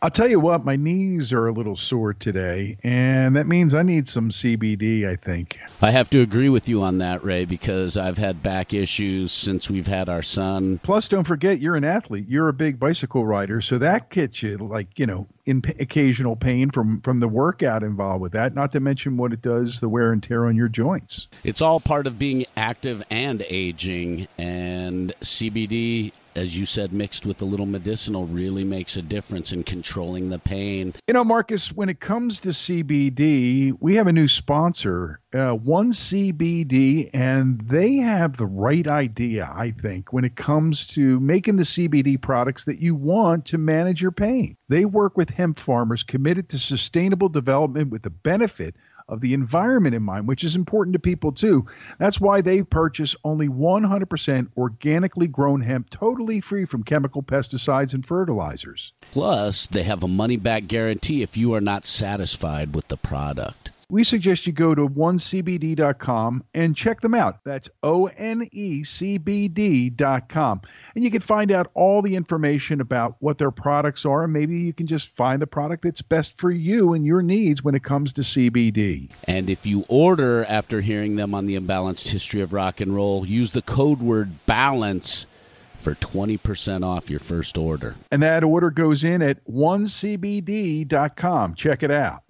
I'll tell you what, my knees are a little sore today, and that means I need some CBD, I think. I have to agree with you on that, Ray, because I've had back issues since we've had our son. Plus, don't forget, you're an athlete. You're a big bicycle rider, so that gets you, like, you know, in occasional pain from, from the workout involved with that, not to mention what it does, the wear and tear on your joints. It's all part of being active and aging, and CBD as you said, mixed with a little medicinal really makes a difference in controlling the pain. You know, Marcus, when it comes to CBD, we have a new sponsor, uh, One CBD, and they have the right idea, I think, when it comes to making the CBD products that you want to manage your pain. They work with hemp farmers committed to sustainable development with the benefit of the environment in mind, which is important to people too. That's why they purchase only 100% organically grown hemp, totally free from chemical pesticides and fertilizers. Plus, they have a money back guarantee if you are not satisfied with the product we suggest you go to onecbd.com and check them out. That's O N E C B D.com. And you can find out all the information about what their products are, and maybe you can just find the product that's best for you and your needs when it comes to CBD. And if you order after hearing them on the imbalanced history of rock and roll, use the code word balance for 20% off your first order. And that order goes in at onecbd.com. Check it out.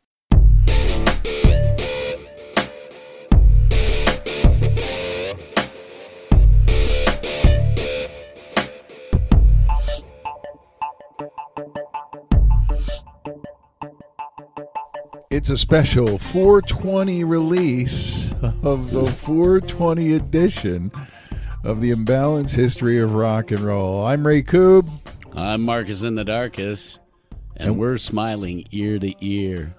It's a special 420 release of the 420 edition of the Imbalanced History of Rock and Roll. I'm Ray Koob. I'm Marcus in the Darkest, and, and we're smiling ear to ear.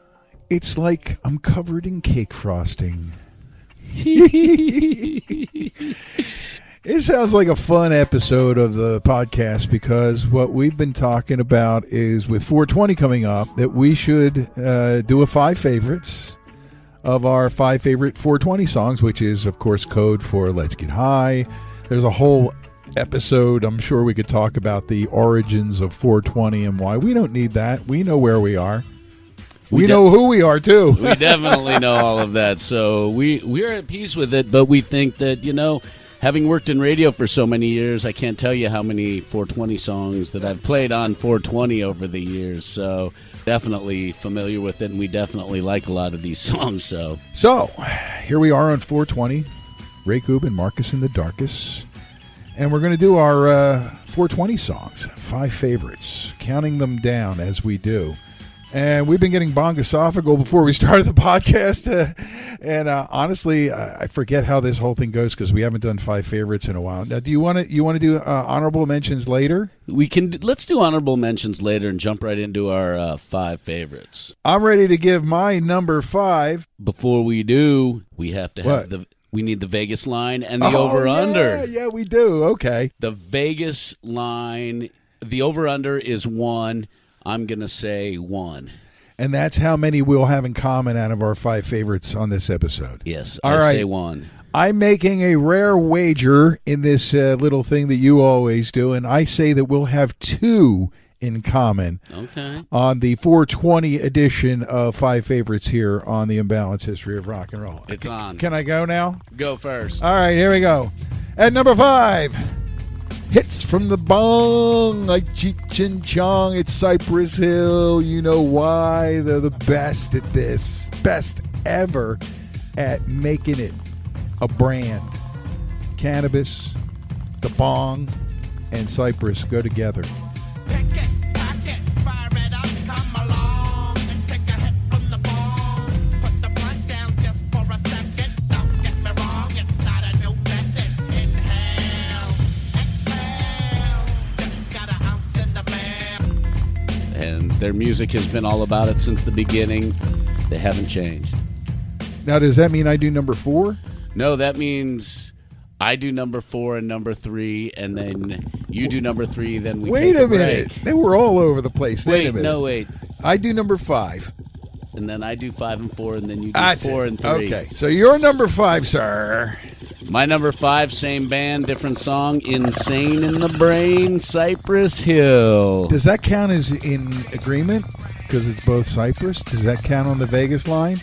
It's like I'm covered in cake frosting. It sounds like a fun episode of the podcast because what we've been talking about is with 420 coming up that we should uh, do a five favorites of our five favorite 420 songs, which is, of course, code for Let's Get High. There's a whole episode. I'm sure we could talk about the origins of 420 and why. We don't need that. We know where we are. We, we de- know who we are too. we definitely know all of that. So we we're at peace with it, but we think that you know having worked in radio for so many years, I can't tell you how many 420 songs that I've played on 420 over the years. So definitely familiar with it, and we definitely like a lot of these songs. So, so here we are on 420. Ray and Marcus in the Darkest, and we're going to do our uh, 420 songs, five favorites, counting them down as we do. And we've been getting bongosophical before we started the podcast. Uh, and uh, honestly, I forget how this whole thing goes because we haven't done five favorites in a while. Now, do you want to you want to do uh, honorable mentions later? We can let's do honorable mentions later and jump right into our uh, five favorites. I'm ready to give my number five. Before we do, we have to have what? the we need the Vegas line and the oh, over under. Yeah, yeah, we do. Okay. The Vegas line, the over under is one. I'm going to say one. And that's how many we'll have in common out of our five favorites on this episode. Yes, All I right. say one. I'm making a rare wager in this uh, little thing that you always do, and I say that we'll have two in common okay. on the 420 edition of Five Favorites here on the Imbalance History of Rock and Roll. It's on. Can I go now? Go first. All right, here we go. At number five. Hits from the bong like Cheech and Chong. It's Cypress Hill. You know why? They're the best at this. Best ever at making it a brand. Cannabis, the bong, and Cypress go together. Their music has been all about it since the beginning. They haven't changed. Now, does that mean I do number four? No, that means I do number four and number three, and then you do number three. Then we Wait take a minute. They were all over the place. Wait, Wait, a minute. no, wait. I do number five. And then I do five and four, and then you do That's four it. and three. Okay, so you're number five, sir. My number five, same band, different song. Insane in the Brain, Cypress Hill. Does that count as in agreement? Because it's both Cypress. Does that count on the Vegas line?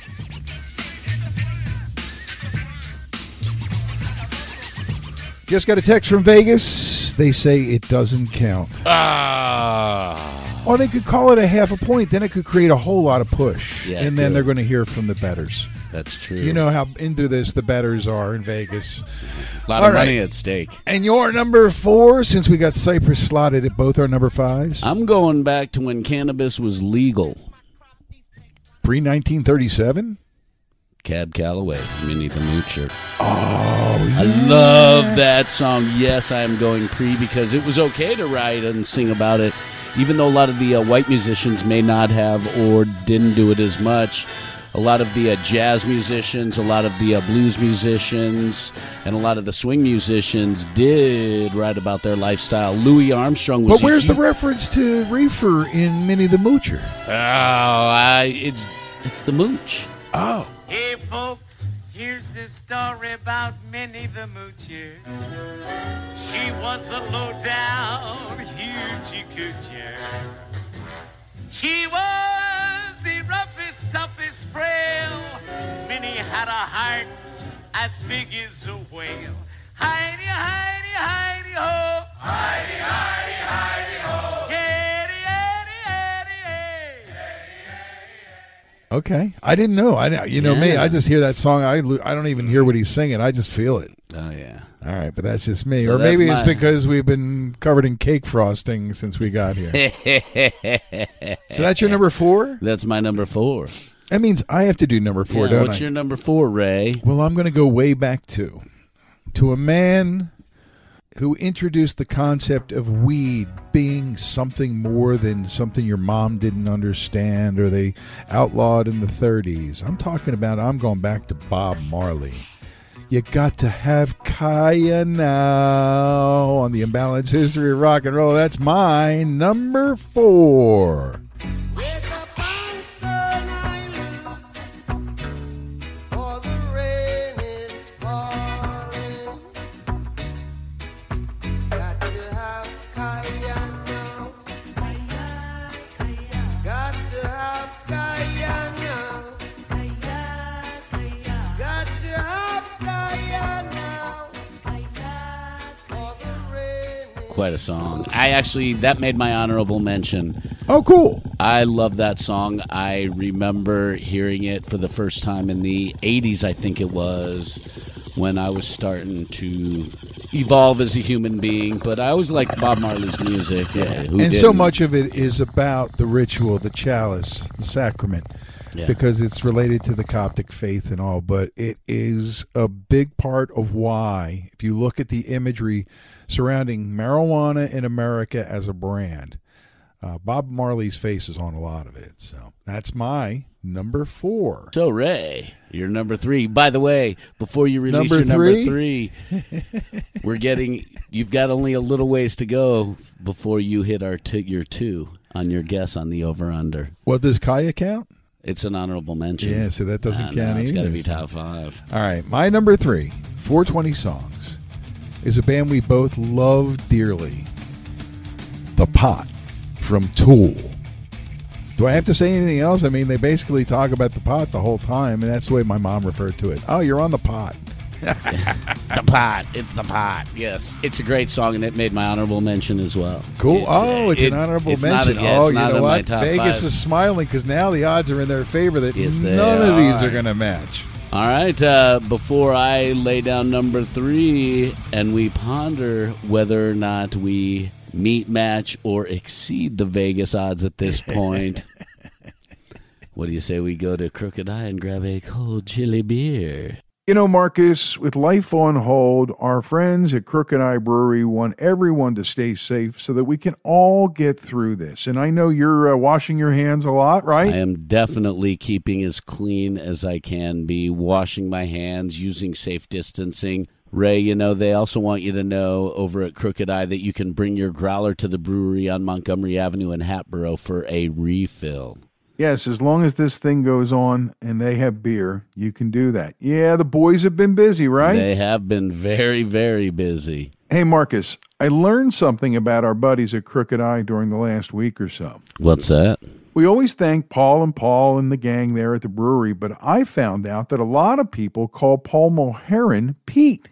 Just got a text from Vegas. They say it doesn't count. Ah. Or they could call it a half a point. Then it could create a whole lot of push. Yeah, and then good. they're going to hear from the betters. That's true. You know how into this the betters are in Vegas. a lot all of right. money at stake. And your number four, since we got Cypress slotted at both our number fives, I'm going back to when cannabis was legal. pre 1937. Cab Calloway, Minnie the Moocher. Oh, I love that song. Yes, I am going pre because it was okay to write and sing about it, even though a lot of the uh, white musicians may not have or didn't do it as much. A lot of the uh, jazz musicians, a lot of the uh, blues musicians, and a lot of the swing musicians did write about their lifestyle. Louis Armstrong was. But a where's the reference to reefer in Minnie the Moocher? Oh, I, it's it's the mooch. Oh, Hey folks, here's a story about Minnie the Moocher. She was a low down hoochie coocher. She was Minnie had a heart as big as a whale. Heidi, Heidi, Heidi, ho. Heidi, Heidi, Heidi, ho. Heidi, Heidi, Heidi, okay. I didn't know. I you know me. Yeah. I just hear that song. I I don't even hear what he's singing. I just feel it. Oh yeah. All right, but that's just me. So or that's maybe it's my- because we've been covered in cake frosting since we got here. so that's your number four. That's my number four. That means I have to do number four, Yeah, don't what's I? your number four, Ray? Well, I'm going to go way back to to a man who introduced the concept of weed being something more than something your mom didn't understand or they outlawed in the 30s. I'm talking about I'm going back to Bob Marley. You got to have Kaya now on the imbalanced history of rock and roll. That's my number 4. Rain is Quite a song. I actually that made my honorable mention. Oh, cool. I love that song. I remember hearing it for the first time in the 80s, I think it was, when I was starting to evolve as a human being. But I always liked Bob Marley's music. Yeah, and so didn't? much of it is about the ritual, the chalice, the sacrament, Yeah. because it's related to the Coptic faith and all. But it is a big part of why, if you look at the imagery surrounding marijuana in America as a brand, uh, Bob Marley's face is on a lot of it. So that's my number four. So Ray, you're number three. By the way, before you release Number your number three? three, we're getting. You've got only a little ways to go before you hit our two, your two on your guess on the over under. What does Kaya count? It's an honorable mention. Yeah, so that doesn't Nah, count no, It's got to be top five. All right, my number three, 420 Songs, is a band we both love dearly. The Pot from Tool. Do I have to say anything else? I mean, they basically talk about the pot the whole time, and that's the way my mom referred to it. Oh, you're on the pot. The pot. It's the pot. Yes, it's a great song, and it made my honorable mention as well. Cool. It's, oh, it's it- an honorable it's not mention. a- yeah, oh, it's you not know in my what? top Vegas five. is smiling because now the odds are in their favor that Yes, none of these are. are going to match. All right. Uh, before I lay down number three, and we ponder whether or not we meet, match, or exceed the Vegas odds at this point. what do you say we go to Crooked Eye and grab a cold chili beer? You know, Marcus, with life on hold, our friends at Crooked Eye Brewery want everyone to stay safe so that we can all get through this. And I know you're uh, washing your hands a lot, right? I am definitely keeping as clean as I can be, washing my hands, using safe distancing, Ray, you know, they also want you to know over at Crooked Eye that you can bring your growler to the brewery on Montgomery Avenue in Hatboro for a refill. Yes, as long as this thing goes on and they have beer, you can do that. Yeah, the boys have been busy, right? They have been very, very busy. hey, Marcus, I learned something about our buddies at Crooked Eye during the last week or so. What's that? We always thank Paul and Paul and the gang there at the brewery, but I found out that a lot of people call Paul Mulheron Pete.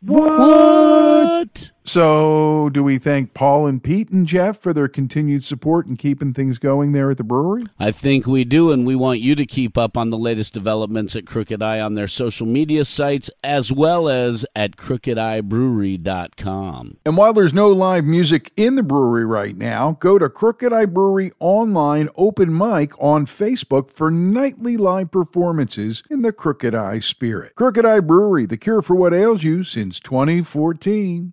What? So, do we thank Paul and Pete and Jeff for their continued support and keeping things going there at the brewery? I think we do, and we want you to keep up on the latest developments at Crooked Eye on their social media sites as well as at crookedeyebrewery.com. And while there's no live music in the brewery right now, go to Crooked Eye Brewery online open mic on Facebook for nightly live performances in the Crooked Eye spirit. Crooked Eye Brewery, the cure for what ails you since 2014.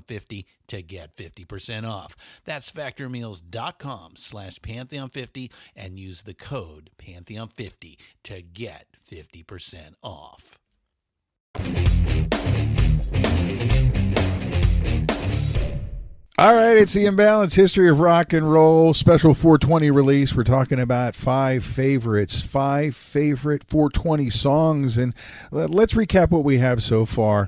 pantheon50 to get 50% off. That's factormeals.com slash pantheon50 and use the code pantheon50 to get 50% off. All right, it's the Imbalance History of Rock and Roll special 420 release. We're talking about five favorites, five favorite 420 songs, and let- let's recap what we have so far.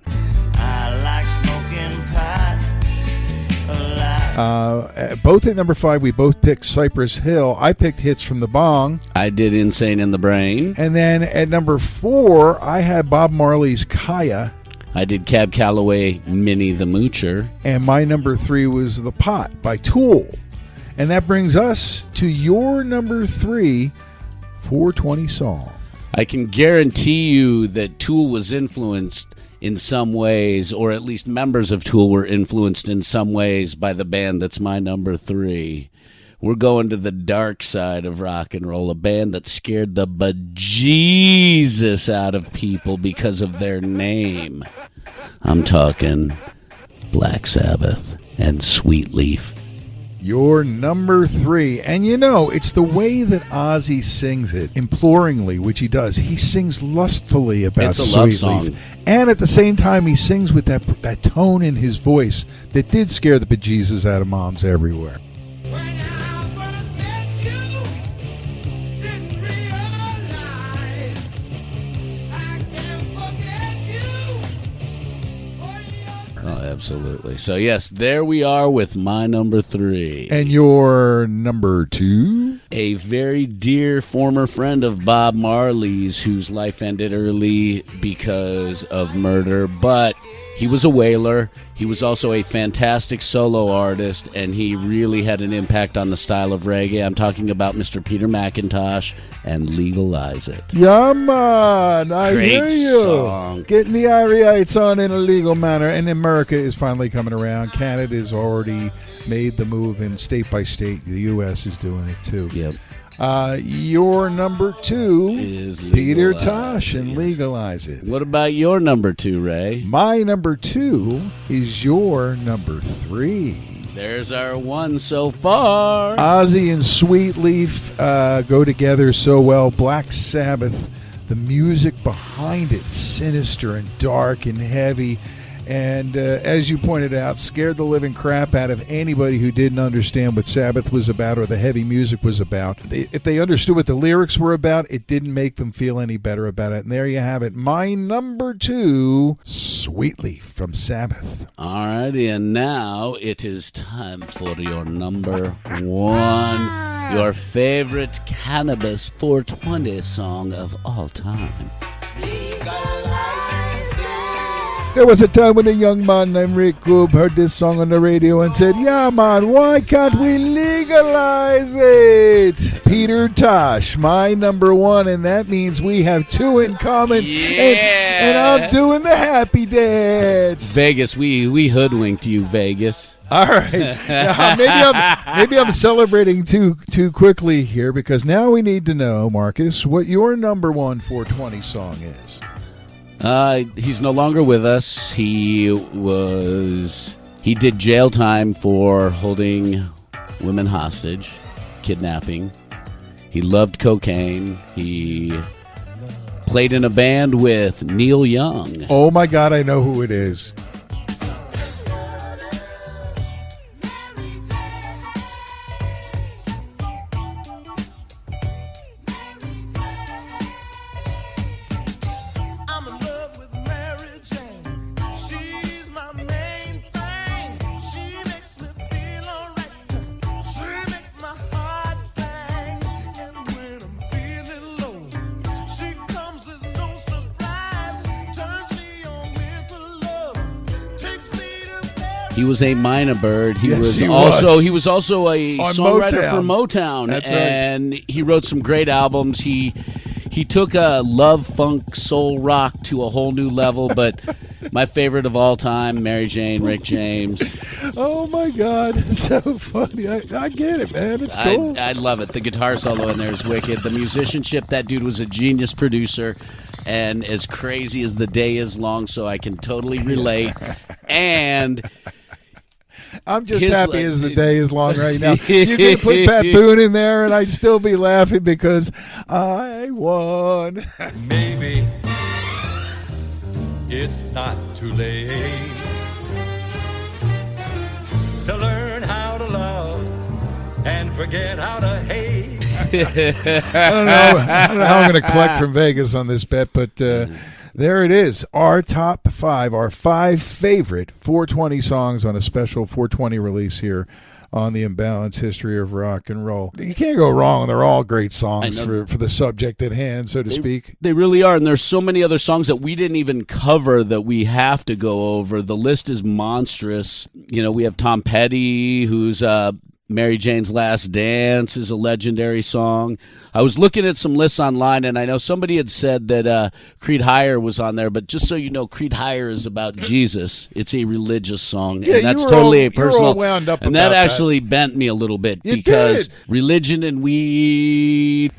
Uh, both at number five, we both picked Cypress Hill. I picked Hits from the Bong. I did Insane in the Brain. And then at number four, I had Bob Marley's Kaya. I did Cab Calloway, Minnie the Moocher. And my number three was The Pot by Tool. And that brings us to your number three 420 song. I can guarantee you that Tool was influenced in some ways, or at least members of Tool were influenced in some ways by the band that's my number three. We're going to the dark side of rock and roll, a band that scared the bejesus out of people because of their name. I'm talking Black Sabbath and Sweet Leaf. Your number three. And you know, it's the way that Ozzy sings it, imploringly, which he does. He sings lustfully about It's a Sweet love song. Leaf. And at the same time, he sings with that, that tone in his voice that did scare the bejesus out of moms everywhere. When absolutely. So, yes, there we are with my number three. And your number two? a very dear former friend of Bob Marley's whose life ended early because of murder, but he was a Wailer. He was also a fantastic solo artist, and he really had an impact on the style of reggae. I'm talking about Mr. Peter McIntosh and Legalize It. Yeah, man. I Great hear you. song. Getting the Iriates on in a legal manner. And America is finally coming around. Canada's already made the move, and state by state, the U.S. is doing it too. Yep. Uh, your number two Is Peter Tosh and. Legalize It. What about your number two, Ray? My number two is your number three. There's our one so far. Ozzy and Sweet Leaf uh, go together so well. Black Sabbath, the music behind it, sinister and dark and heavy. And uh, as you pointed out, scared the living crap out of anybody who didn't understand what Sabbath was about or the heavy music was about. They, if they understood what the lyrics were about, it didn't make them feel any better about it. And there you have it. My number two, Sweet Leaf from Sabbath. All righty, and now it is time for your number one, your favorite cannabis 420 song of all time. There was a time when a young man named Rick Goob heard this song on the radio and said, Yeah, man, why can't we legalize it? Peter Tosh, my number one, and that means we have two in common. Yeah. And, and I'm doing the happy dance. Vegas, we we hoodwinked you, Vegas. All right. Now, maybe I'm maybe I'm celebrating too too quickly here because now we need to know, Marcus, what your number one 420 song is. Uh, he's no longer with us. He was he did jail time for holding women hostage, kidnapping. He loved cocaine. He played in a band with Neil Young. Oh my God, I know who it is. He was a Mynah Bird. He Yes, was he also was. he was also a On songwriter Motown. for Motown, That's right. and he wrote some great albums. He he took a love funk soul rock to a whole new level. But my favorite of all time, Mary Jane, Rick James. Oh my God, it's so funny. I, I get it, man. It's I, cool. I love it. The guitar solo in there is wicked. The musicianship, that dude was a genius producer, and as crazy as the day is long, so I can totally relate. And I'm just his happy le- as the day is long right now. you could put Pat Boone in there, and I'd still be laughing because I won. Maybe it's not too late to learn how to love and forget how to hate. I don't know. I don't know how I'm going to collect from Vegas on this bet, but uh, there it is. Our top five, our five favorite 420 songs on a special 420 release here on the imbalanced history of rock and roll. You can't go wrong. They're all great songs for, for the subject at hand, so to speak. They really are, and there's so many other songs that we didn't even cover that we have to go over. The list is monstrous. You know, we have Tom Petty, who's uh, Mary Jane's Last Dance is a legendary song. I was looking at some lists online, and I know somebody had said that uh, Creed Higher was on there, but just so you know, Creed Higher is about Jesus. It's a religious song, Yeah, and that's totally all- a you were all personal. wound up and that about that. actually bent me a little bit You because did. religion and weed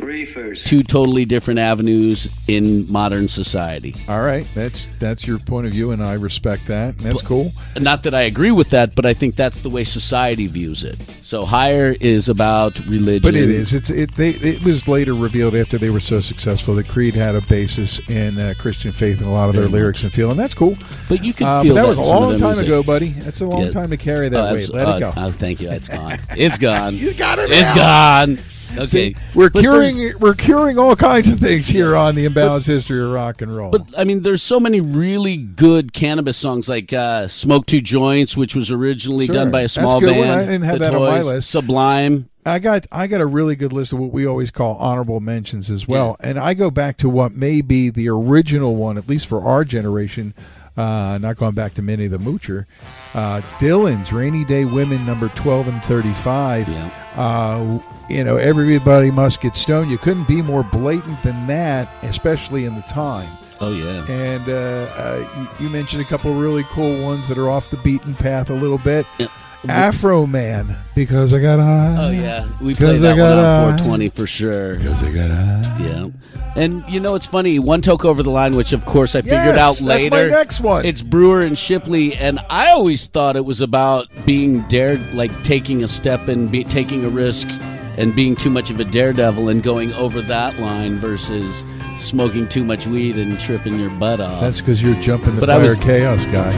two totally different avenues in modern society. All right, that's that's your point of view, and I respect that. That's cool. Not that I agree with that, but I think that's the way society views it. So higher is about religion. But it is. It's it. They, it was later revealed after they were so successful that Creed had a basis in uh, Christian faith in a lot of their Very lyrics and feel, and that's cool. But you can Uh, feel that that was a in some of long time music. ago, buddy. That's a long Yeah. time to carry that Oh, weight. Let oh, it go. Oh, thank you. It's gone. It's gone. You got it It's now. gone. Okay. See, we're But curing we're curing all kinds of things here on the imbalanced history of rock and roll. But I mean, there's so many really good cannabis songs, like uh, "Smoke Two Joints," which was originally Sure. done by a small band. one. I didn't have The that on my list. Sublime. I got I got a really good list of what we always call honorable mentions as well, and I go back to what may be the original one, at least for our generation. Uh, not going back to Minnie the Moocher. Uh, Dylan's "Rainy Day Women" number twelve and thirty-five. Yeah. Uh, you know, everybody must get stoned. You couldn't be more blatant than that, especially in the time. Oh yeah. And uh, uh, you, you mentioned a couple of really cool ones that are off the beaten path a little bit. Yeah. Afroman, because I got high. Oh yeah, we played I that one on a- 420 for sure. Because I got high. Yeah, and you know it's funny. One Toke over the line, which of course I figured Yes, out that's later. my next one. It's Brewer and Shipley, and I always thought it was about being dared, like taking a step and be, taking a risk, and being too much of a daredevil and going over that line versus smoking too much weed and tripping your butt off. That's because you're jumping the But fire was- chaos guy.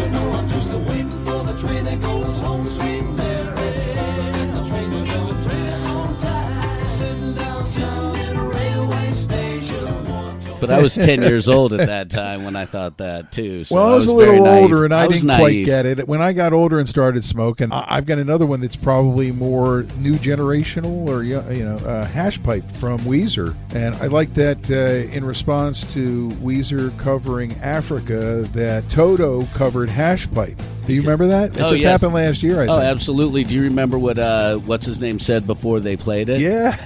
But I was 10 years old at that time when I thought that too. So well, I was, a very little naive. older, and I, was didn't quite get it. When I got older and started smoking, I- I've got another one that's probably more new generational, or you you know, uh, hash pipe from Weezer, and I like that uh, in response to Weezer covering Africa, that Toto covered hash pipe. Do you remember that? It Oh, just yes. happened last year. I Oh, think. absolutely. Do you remember what uh, what's his name said before they played it? Yeah.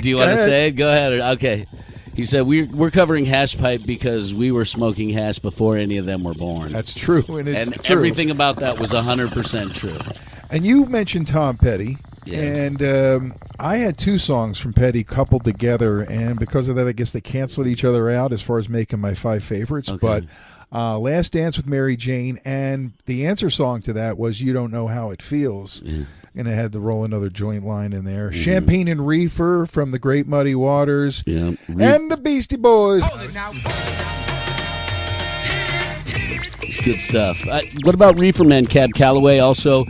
Do you want to say it? Go ahead. Okay. He said we're we're covering hash pipe because we were smoking hash before any of them were born. That's true, and it's and true. everything about that was hundred percent true. And you mentioned Tom Petty. Yeah. And um, I had two songs from Petty coupled together, and because of that, I guess they canceled each other out as far as making my five favorites. Okay. But uh, "Last Dance with Mary Jane" and the answer song to that was "You Don't Know How It Feels," and it had to "Roll Another Joint" line in there. "Champagne and Reefer" from the Great Muddy Waters, Yeah. Re- and the Beastie Boys. good stuff. Uh, what about Reefer Man? Cab Calloway also.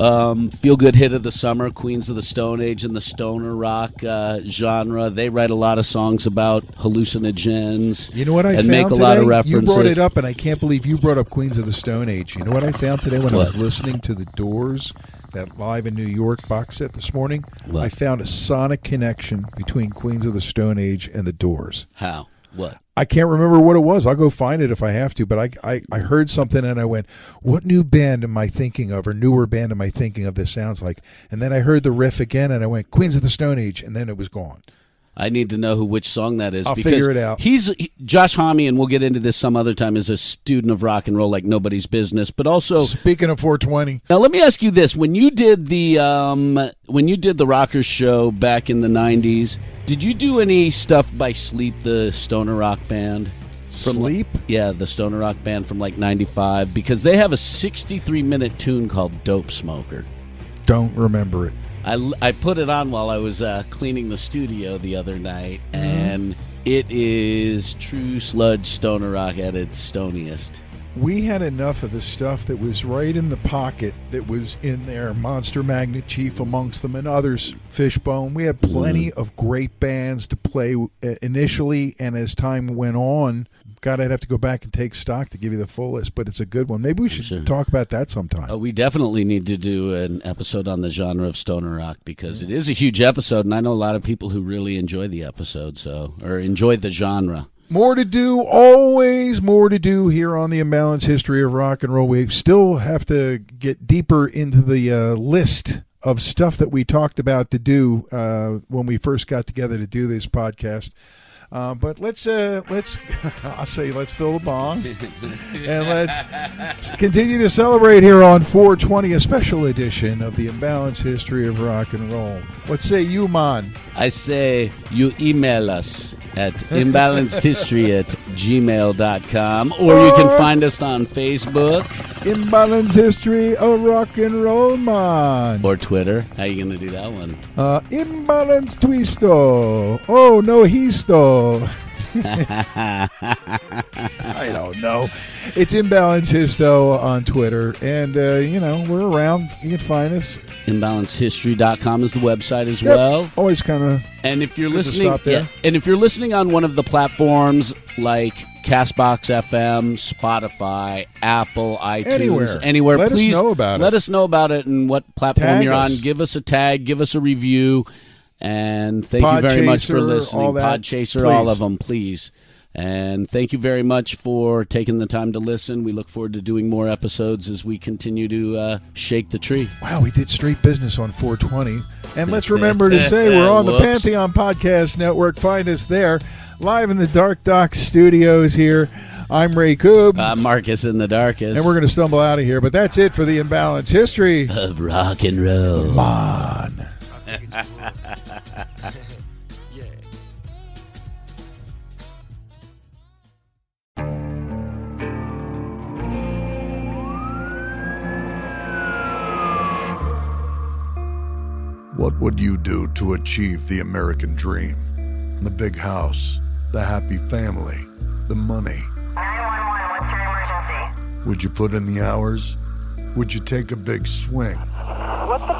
Um, feel good hit of the summer, Queens of the Stone Age and the stoner rock uh, genre. They write a lot of songs about hallucinogens. You know what I and found make a today? lot of references. You brought it up, and I can't believe you brought up Queens of the Stone Age. You know what I found today when I was listening to the Doors, that live in New York box set this morning? What? I found a sonic connection between Queens of the Stone Age and the Doors. How? What? I can't remember what it was. I'll go find it if I have to. But I, I, I heard something and I went, "What new band am I thinking of, or newer band am I thinking of? This sounds like." And then I heard the riff again, and I went, "Queens of the Stone Age," and then it was gone. I need to know who which song that is. I'll because figure it out. He's he- Josh Homme, and we'll get into this some other time. Is a student of rock and roll like nobody's business, but also Speaking of 420, Now let me ask you this: When you did the um, when you did the Rockers show back in the '90s, did you do any stuff by Sleep, the stoner rock band? From Sleep? yeah, the stoner rock band from like '95, because they have a 63 minute tune called "Dope Smoker." don't remember it. I, I put it on while I was uh, cleaning the studio the other night, and it is true sludge stoner rock at its stoniest. we had enough of the stuff that was right in the pocket that was in there monster magnet chief amongst them and others fishbone. We had plenty of great bands to play uh, initially and as time went on god i'd have to go back and take stock to give you the full list but it's a good one maybe we should Sure. talk about that sometime Oh, we definitely need to do an episode on the genre of stoner rock because it is a huge episode, and I know a lot of people who really enjoy the episode, so or enjoy the genre. More to do, always more to do here on the Imbalanced History of Rock and Roll. We still have to get deeper into the uh, list of stuff that we talked about to do uh, when we first got together to do this podcast. Uh, but let's uh, let's I'll say let's fill the bong and let's continue to celebrate here on 420, a special edition of the Imbalanced History of Rock and Roll. What say you, man? I say you email us at imbalancedhistory at gmail.com or you can find us on Facebook Imbalanced History of Rock and Roll, man. or Twitter. How you going to do that one? Uh, imbalance twisto. Oh no, histo. I don't know. It's imbalance histo on Twitter, and uh, you know we're around. You can find us. Imbalancedhistory.com is the website as Yep. well. Always kind of And if you're listening, stop there. yeah, and if you're listening on one of the platforms like Castbox FM, Spotify, Apple, iTunes, Anywhere. anywhere, Let us please know about it. let it. us know about it and what platform Tag you're us. on. Give us a tag, give us a review, and thank you very much for listening. all that, Podchaser, all please. of them, please. And thank you very much for taking the time to listen. We look forward to doing more episodes as we continue to uh, shake the tree. wow. We did straight business on 420, and let's remember to say we're on the Pantheon Podcast Network. Find us there, live in the Dark Docs Studios. Here, I'm Ray Koob, Uh, Marcus in the darkest. and we're going to stumble out of here. But that's it for the Imbalance History. of rock and roll. on. What would you do to achieve the American dream? The big house, the happy family, the money. 911, what's your emergency? Would you put in the hours? Would you take a big swing? What's the